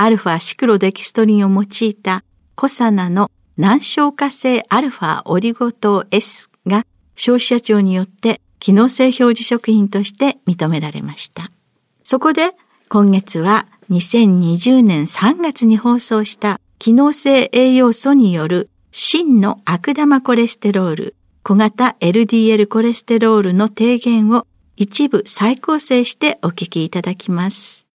アルファシクロデキストリンを用いたコサナの難消化性アルファオリゴ糖 S が消費者庁によって機能性表示食品として認められました。そこで今月は2020年3月に放送した機能性栄養素による真の悪玉コレステロール、小型 LDL コレステロールの低減を一部再構成してお聞きいただきます。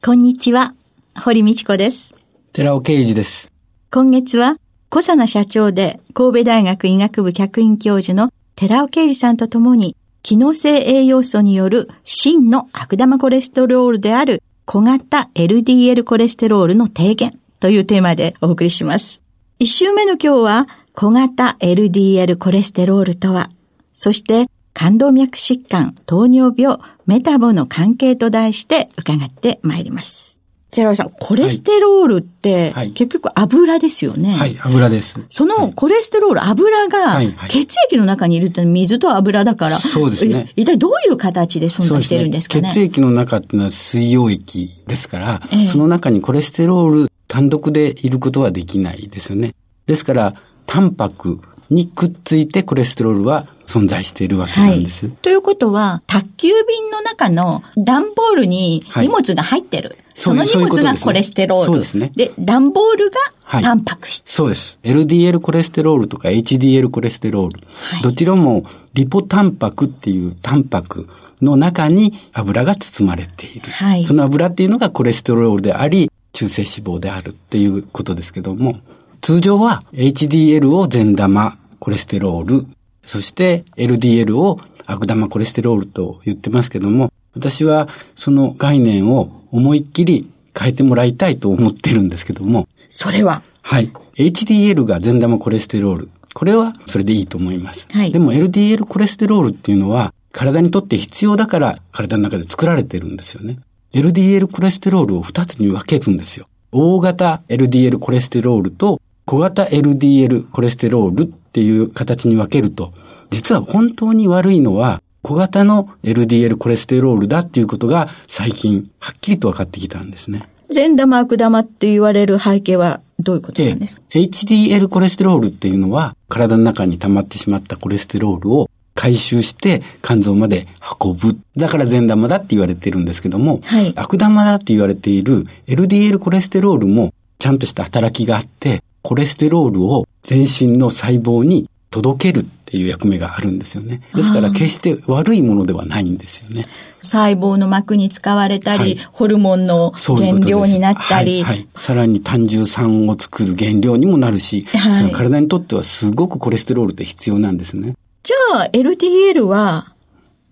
こんにちは、堀道子です。寺尾啓二です。今月は、小佐奈社長で神戸大学医学部客員教授の寺尾啓二さんと共に、機能性栄養素による真の悪玉コレステロールである小型 LDL コレステロールの低減というテーマでお送りします。一週目の今日は小型 LDL コレステロールとは、そして冠動脈疾患、糖尿病、メタボの関係と題して伺ってまいります。寺尾さん、コレステロールって、結局油ですよね。はい、油です。そのコレステロール、油が血液の中にいるって水と油だから、そうですね。一体どういう形で存在してるんですかね？血液の中っていうのは水溶液ですから、えその中にコレステロール単独でいることはできないですよね。ですから、タンパクにくっついてコレステロールは存在しているわけなんです。はい、ということは、宅急便の中の段ボールに荷物が入ってる。はい、その荷物がコレステロール。そうですね。で、段ボールがタンパク質、はい、そうです。LDL コレステロールとか HDL コレステロール。どちらもリポタンパクっていうタンパクの中に油が包まれている。その油っていうのがコレステロールであり、中性脂肪であるっていうことですけども、通常は HDL を善玉コレステロールそして LDL を悪玉コレステロールと言ってますけども、私はその概念を思いっきり変えてもらいたいと思ってるんですけども。それは？はい。HDL が善玉コレステロール。これはそれでいいと思います。はい。でも LDL コレステロールっていうのは体にとって必要だから体の中で作られてるんですよね。LDL コレステロールを2つに分けるんですよ。大型 LDL コレステロールと小型 LDL コレステロールっていう形に分けると、実は本当に悪いのは小型の LDL コレステロールだっていうことが最近はっきりと分かってきたんですね。善玉悪玉って言われる背景はどういうことなんですか、え ?HDL コレステロールっていうのは体の中に溜まってしまったコレステロールを回収して肝臓まで運ぶ。だから善玉だって言われてるんですけども、はい、悪玉だって言われている LDL コレステロールもちゃんとした働きがあって、コレステロールを全身の細胞に届けるっていう役目があるんですよね。ですから決して悪いものではないんですよね。細胞の膜に使われたり、はい、ホルモンの原料になったり。はい、はい、さらに単純酸を作る原料にもなるし、はい、その体にとってはすごくコレステロールって必要なんですね。じゃあ LDL は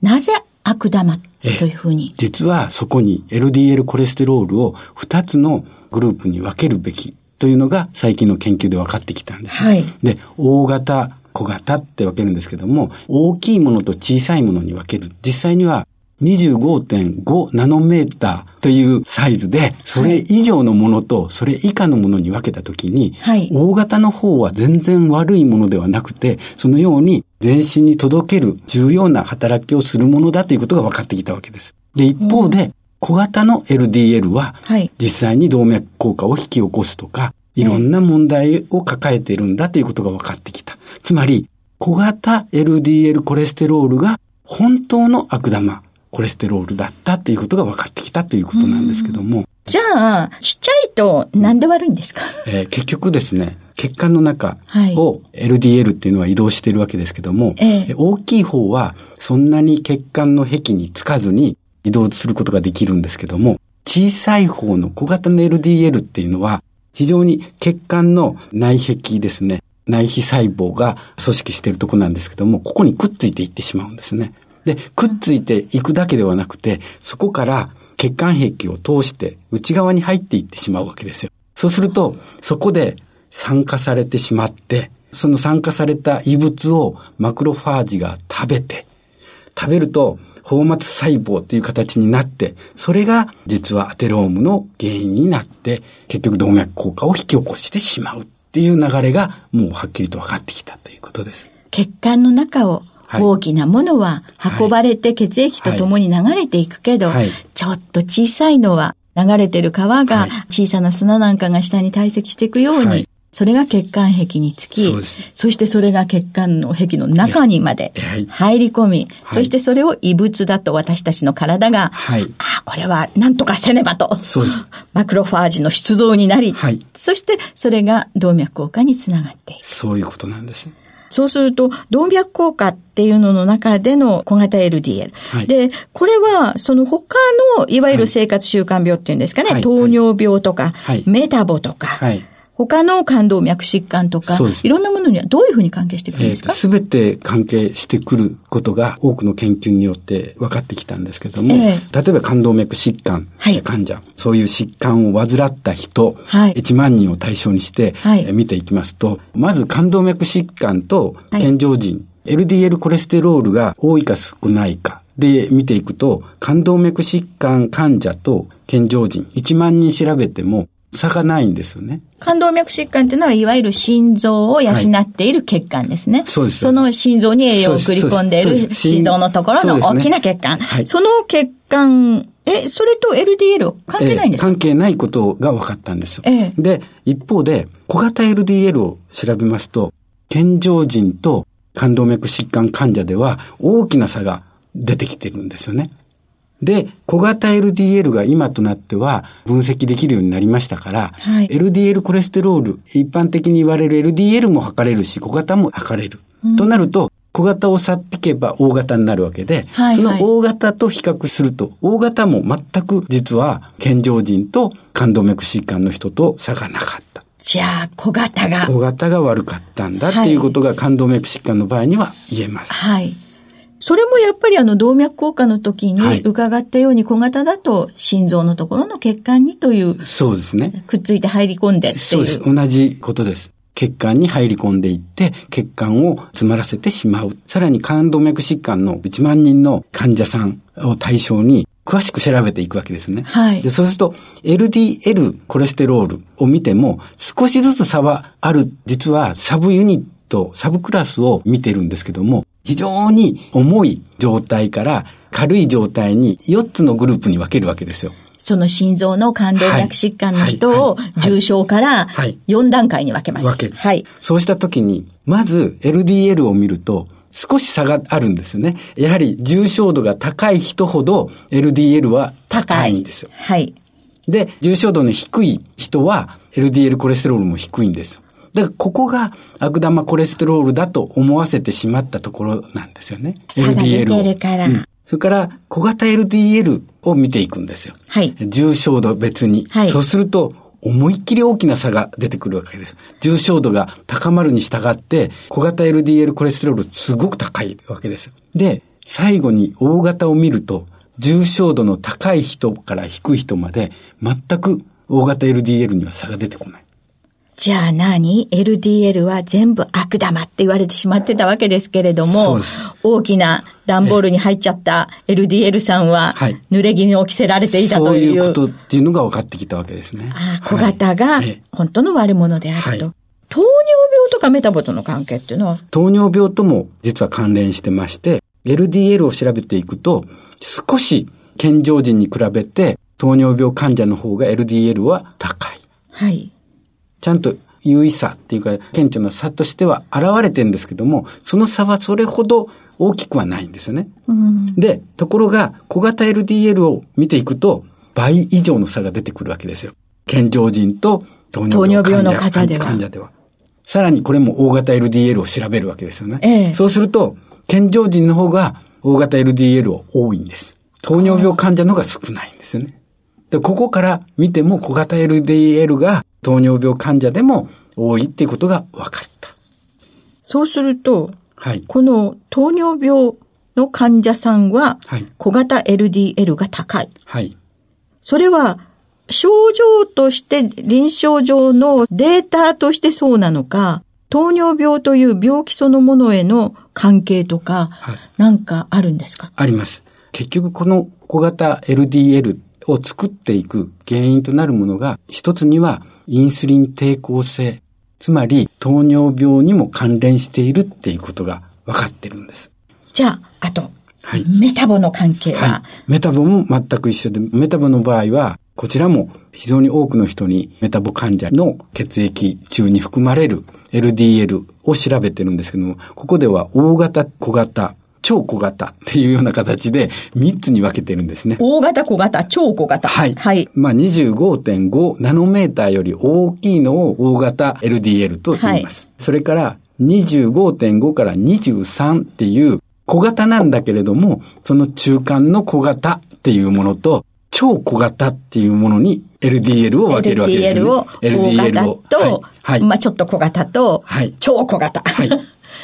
なぜ悪玉というふうに実はそこに LDL コレステロールを2つのグループに分けるべきというのが最近の研究で分かってきたんです。はい、で、大型、小型って分けるんですけども、大きいものと小さいものに分ける。実際には25.5ナノメーターというサイズで、それ以上のものとそれ以下のものに分けたときに、はい、大型の方は全然悪いものではなくて、そのように全身に届ける重要な働きをするものだということが分かってきたわけです。で、一方で、小型の LDL は、実際に動脈硬化を引き起こすとか、いろんな問題を抱えているんだということが分かってきた。つまり、小型 LDL コレステロールが本当の悪玉コレステロールだったということが分かってきたということなんですけども。じゃあ、ちっちゃいとなんで悪いんですか、えー、結局ですね、血管の中を LDL っていうのは移動しているわけですけども、はい大きい方はそんなに血管の壁につかずに移動することができるんですけども、小さい方の小型の LDL っていうのは非常に血管の内壁ですね、内皮細胞が組織しているとこなんですけども、ここにくっついていってしまうんですね。で、くっついていくだけではなくて、そこから血管壁を通して内側に入っていってしまうわけですよ。そうすると、そこで酸化されてしまって、その酸化された異物をマクロファージが食べて、食べると泡沫細胞という形になって、それが実はアテロームの原因になって、結局動脈硬化を引き起こしてしまうっていう流れがもうはっきりと分かってきたということです。血管の中を大きなものは運ばれて血液とともに流れていくけど、ちょっと小さいのは流れてる川が小さな砂なんかが下に堆積していくように、それが血管壁につき、そしてそれが血管の壁の中にまで入り込み、そしてそれを異物だと私たちの体が、はい、ああ、これは何とかせねばと、マクロファージの出動になり、はい、そしてそれが動脈硬化につながっていく。そういうことなんです。そうすると、動脈硬化っていうのの中での小型 LDL。はい、で、これは、その他の、いわゆる生活習慣病っていうんですかね、はい、糖尿病とか、はい、メタボとか、他の冠動脈疾患とか、いろんなものにはどういうふうに関係してくるんですか？すべ、えー、て関係してくることが多くの研究によって分かってきたんですけども、えー、例えば冠動脈疾患、はい、患者、そういう疾患を患った人、はい、1万人を対象にして、はい、見ていきますと、まず冠動脈疾患と健常人、はい、LDL コレステロールが多いか少ないか、で見ていくと、冠動脈疾患患者と健常人、1万人調べても、差がないんですよね。冠動脈疾患っていうのは、いわゆる心臓を養っている血管ですね。はい、そうです。その心臓に栄養を送り込んでいる心臓のところの大きな血管。そ、ねはい、その血管、え、それと LDL 関係ないんですか、えー、関係ないことが分かったんですよ。えー、で、一方で、小型 LDL を調べますと、健常人と冠動脈疾患患者では大きな差が出てきてるんですよね。で、小型 LDL が今となっては分析できるようになりましたから、はい、LDL コレステロール、一般的に言われる LDL も測れるし、小型も測れる。うん、となると、小型を去っていけば大型になるわけで、はいはい、その大型と比較すると、大型も全く実は健常人と冠動脈疾患の人と差がなかった。じゃあ、小型が。小型が悪かったんだっていうことが冠動脈疾患の場合には言えます。はい。それもやっぱりあの動脈硬化の時に伺ったように小型だと心臓のところの血管にという。そうですね。くっついて入り込んで。そうです。同じことです。血管に入り込んでいって、血管を詰まらせてしまう。さらに冠動脈疾患の1万人の患者さんを対象に、詳しく調べていくわけですね。はい。でそうすると、LDL コレステロールを見ても、少しずつ差はある、実はサブユニット、サブクラスを見てるんですけども、非常に重い状態から軽い状態に4つのグループに分けるわけですよ。その心臓の冠動脈疾患の人を重症から4段階に分けます。分ける。はい。そうしたときに、まず LDL を見ると、少し差があるんですよね。やはり重症度が高い人ほど LDL は高いんですよ。はい。で、重症度の低い人は LDL コレステロールも低いんですよ。だからここが悪玉コレステロールだと思わせてしまったところなんですよね。LDL を。るから、うん、それから小型 LDL を見ていくんですよ。はい。重症度別に。はい。そうすると、思いっきり大きな差が出てくるわけです。重症度が高まるに従って、小型 LDL コレステロールすごく高いわけです。で、最後に大型を見ると、重症度の高い人から低い人まで、全く大型 LDL には差が出てこない。じゃあ何 ?LDL は全部悪玉って言われてしまってたわけですけれども、大きな段ボールに入っちゃった LDL さんは、濡れ衣を着せられていたという。そういうことっていうのが分かってきたわけですね。ああ、小型が本当の悪者であると。はい、糖尿病とかメタボとの関係っていうのは？糖尿病とも実は関連してまして、LDL を調べていくと、少し健常人に比べて糖尿病患者の方が LDL は高い。はい。ちゃんと優位さっていうか、顕著な差としては現れてるんですけども、その差はそれほど大きくはないんですよね。うん、で、ところが小型 LDL を見ていくと、倍以上の差が出てくるわけですよ。健常人と糖尿病の方では。患者では。さらにこれも大型 LDL を調べるわけですよね。ええ、そうすると、健常人の方が大型 LDL を多いんです。糖尿病患者の方が少ないんですよね。で、ここから見ても小型 LDL が糖尿病患者でも多いっていうことが分かった。そうすると、はい、この糖尿病の患者さんは、小型 LDL が高い。はい。それは、症状として臨床上のデータとしてそうなのか、糖尿病という病気そのものへの関係とか、なんかあるんですか？あります。結局この小型 LDL を作っていく原因となるものが、一つにはインスリン抵抗性つまり糖尿病にも関連しているっていうことが分かってるんです。じゃあ、あと、はい、メタボの関係は、はい、メタボも全く一緒で、メタボの場合は、こちらも非常に多くの人にメタボ患者の血液中に含まれる LDL を調べてるんですけども、ここでは大型、小型、超小型っていうような形で3つに分けてるんですね。大型、小型、超小型。はい。はい。まあ25.5ナノメーターより大きいのを大型 LDL と言います。はい、それから25.5から23っていう小型なんだけれども、その中間の小型っていうものと、超小型っていうものに LDL を分けるわけですね。LDL を、LDL を。と、はい、はい、まあちょっと小型と、はい、超小型。はい。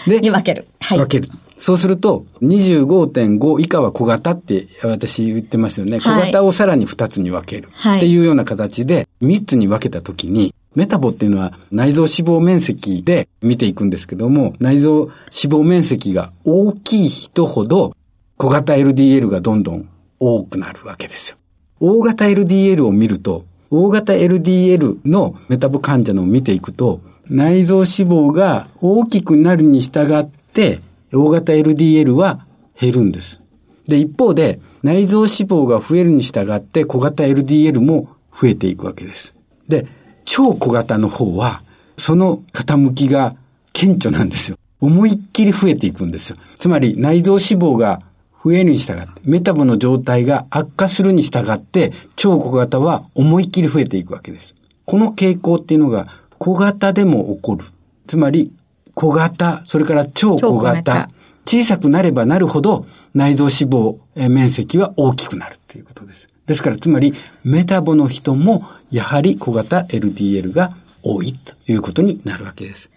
で、に分ける。はい。分ける。そうすると、25.5以下は小型って私言ってますよね。小型をさらに2つに分ける。っていうような形で、3つに分けたときに、メタボっていうのは内臓脂肪面積で見ていくんですけども、内臓脂肪面積が大きい人ほど小型 LDL がどんどん多くなるわけですよ。大型 LDL を見ると、大型 LDL のメタボ患者のを見ていくと、内臓脂肪が大きくなるに従って、大型 LDL は減るんです。で、一方で、内臓脂肪が増えるに従って小型 LDL も増えていくわけです。で、超小型の方は、その傾きが顕著なんですよ。思いっきり増えていくんですよ。つまり内臓脂肪が増えるに従って、メタボの状態が悪化するに従って、超小型は思いっきり増えていくわけです。この傾向っていうのが小型でも起こる。つまり小型、それから超小型。小さくなればなるほど内臓脂肪面積は大きくなるということです。ですから、つまりメタボの人もやはり小型 LDL が多いということになるわけです。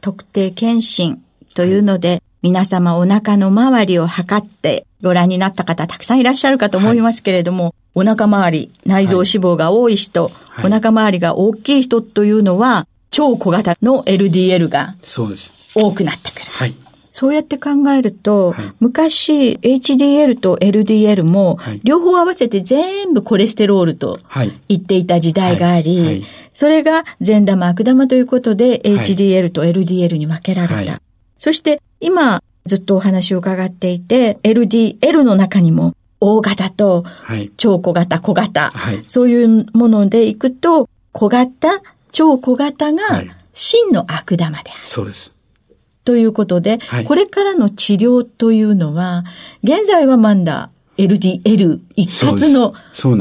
特定検診というので、はい、皆様お腹の周りを測ってご覧になった方たくさんいらっしゃるかと思いますけれども、はい、お腹周り、内臓脂肪が多い人、はい、お腹周りが大きい人というのは、超小型の LDL が多くなってくる。はい。そうやって考えると、はい、昔 HDL と LDL も、両方合わせて全部コレステロールと言っていた時代があり、はい。はい、それが善玉悪玉ということで HDL と LDL に分けられた。そして今ずっとお話を伺っていて、LDL の中にも大型と超小型、小型、そういうものでいくと、小型、超小型が真の悪玉である。そうです。ということで、はい、これからの治療というのは、現在はまだ LDL 一括の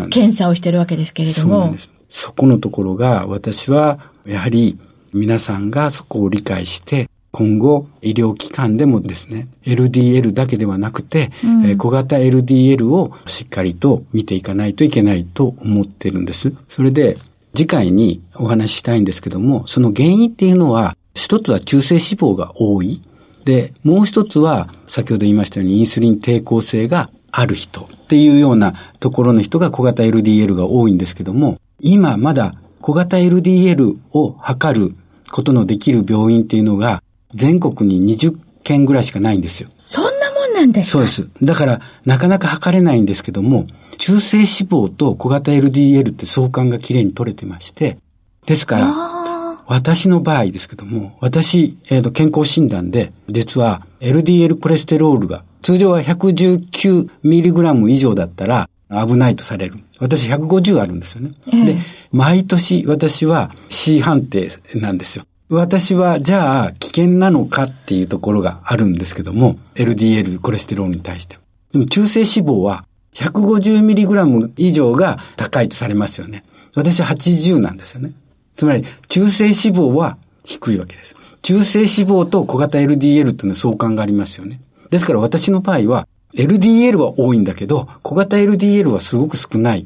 検査をしてるわけですけれども。そそこのところが私はやはり皆さんがそこを理解して今後医療機関でもですね LDL だけではなくて、うん、小型 LDL をしっかりと見ていかないといけないと思ってるんです。それで次回にお話ししたいんですけども、その原因っていうのは、一つは中性脂肪が多い。で、もう一つは、先ほど言いましたようにインスリン抵抗性がある人っていうようなところの人が小型 LDL が多いんですけども、今まだ小型 LDL を測ることのできる病院っていうのが、全国に20件ぐらいしかないんですよ。そんもんなんですか？そうです。だから、なかなか測れないんですけども、中性脂肪と小型 LDL って相関がきれいに取れてまして、ですから、私の場合ですけども、私、えー、と健康診断で、実は LDL コレステロールが、通常は 119mg 以上だったら危ないとされる。私150あるんですよね。えー、で、毎年私は C 判定なんですよ。私はじゃあ危険なのかっていうところがあるんですけども、LDL コレステロールに対して。でも中性脂肪は 150mg 以上が高いとされますよね。私は80なんですよね。つまり、中性脂肪は低いわけです。中性脂肪と小型 LDL っていうのは相関がありますよね。ですから私の場合は、LDL は多いんだけど、小型 LDL はすごく少ない。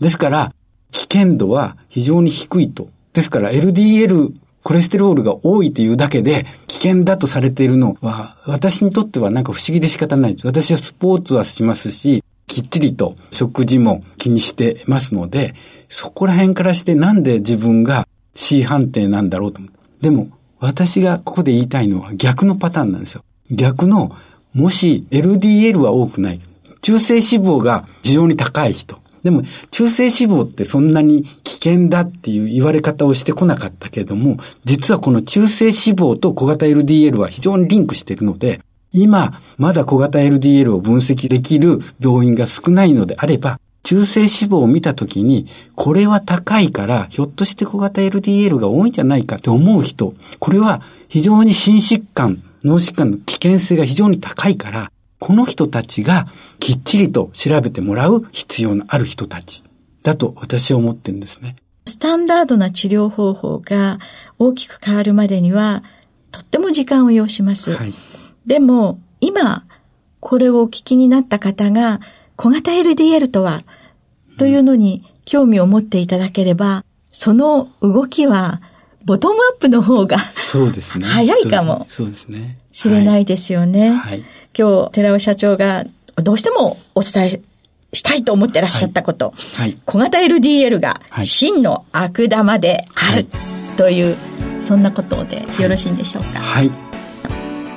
ですから、危険度は非常に低いと。ですから LDL コレステロールが多いというだけで危険だとされているのは、私にとってはなんか不思議で仕方ない。私はスポーツはしますし、きっちりと食事も気にしてますので、そこら辺からしてなんで自分が C 判定なんだろうと思う。でも、私がここで言いたいのは逆のパターンなんですよ。逆の、もし LDL は多くない。中性脂肪が非常に高い人。でも、中性脂肪ってそんなに危険だっていう言われ方をしてこなかったけれども、実はこの中性脂肪と小型 LDL は非常にリンクしているので、今、まだ小型 LDL を分析できる病院が少ないのであれば、中性脂肪を見たときに、これは高いから、ひょっとして小型 LDL が多いんじゃないかって思う人、これは非常に心疾患、脳疾患の危険性が非常に高いから、この人たちがきっちりと調べてもらう必要のある人たちだと私は思ってるんですね。スタンダードな治療方法が大きく変わるまでにはとっても時間を要します。はい、でも今これをお聞きになった方が小型 LDL とはというのに興味を持っていただければ、その動きはボトムアップの方がそうですね。早いかも。そうですね。しれないですよね。はい。今日、寺尾社長がどうしてもお伝えしたいと思ってらっしゃったこと。はい。小型 LDL が真の悪玉である、という、そんなことでよろしいんでしょうか？はい。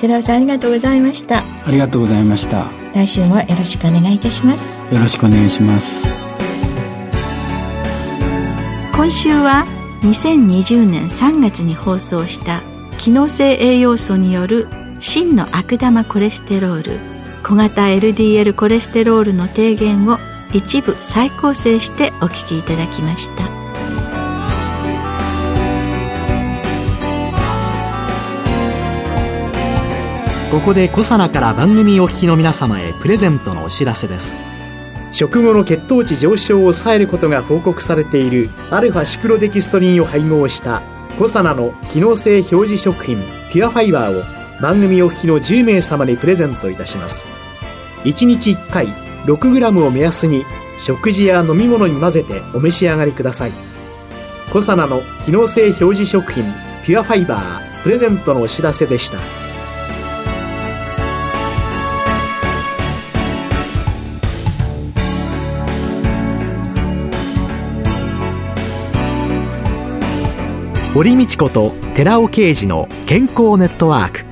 寺尾さんありがとうございました。ありがとうございました。来週もよろしくお願いいたします。よろしくお願いします。今週は2020年3月に放送した機能性栄養素による真の悪玉コレステロール小型 LDL コレステロールの低減を一部再構成してお聞きいただきました。ここでコサナから番組お聞きの皆様へプレゼントのお知らせです。食後の血糖値上昇を抑えることが報告されているアルファシクロデキストリンを配合したコサナの機能性表示食品ピュアファイバーを番組お聞きの10名様にプレゼントいたします。1日1回 6g を目安に食事や飲み物に混ぜてお召し上がりください。コサナの機能性表示食品ピュアファイバープレゼントのお知らせでした。堀道子と寺尾啓二の健康ネットワーク。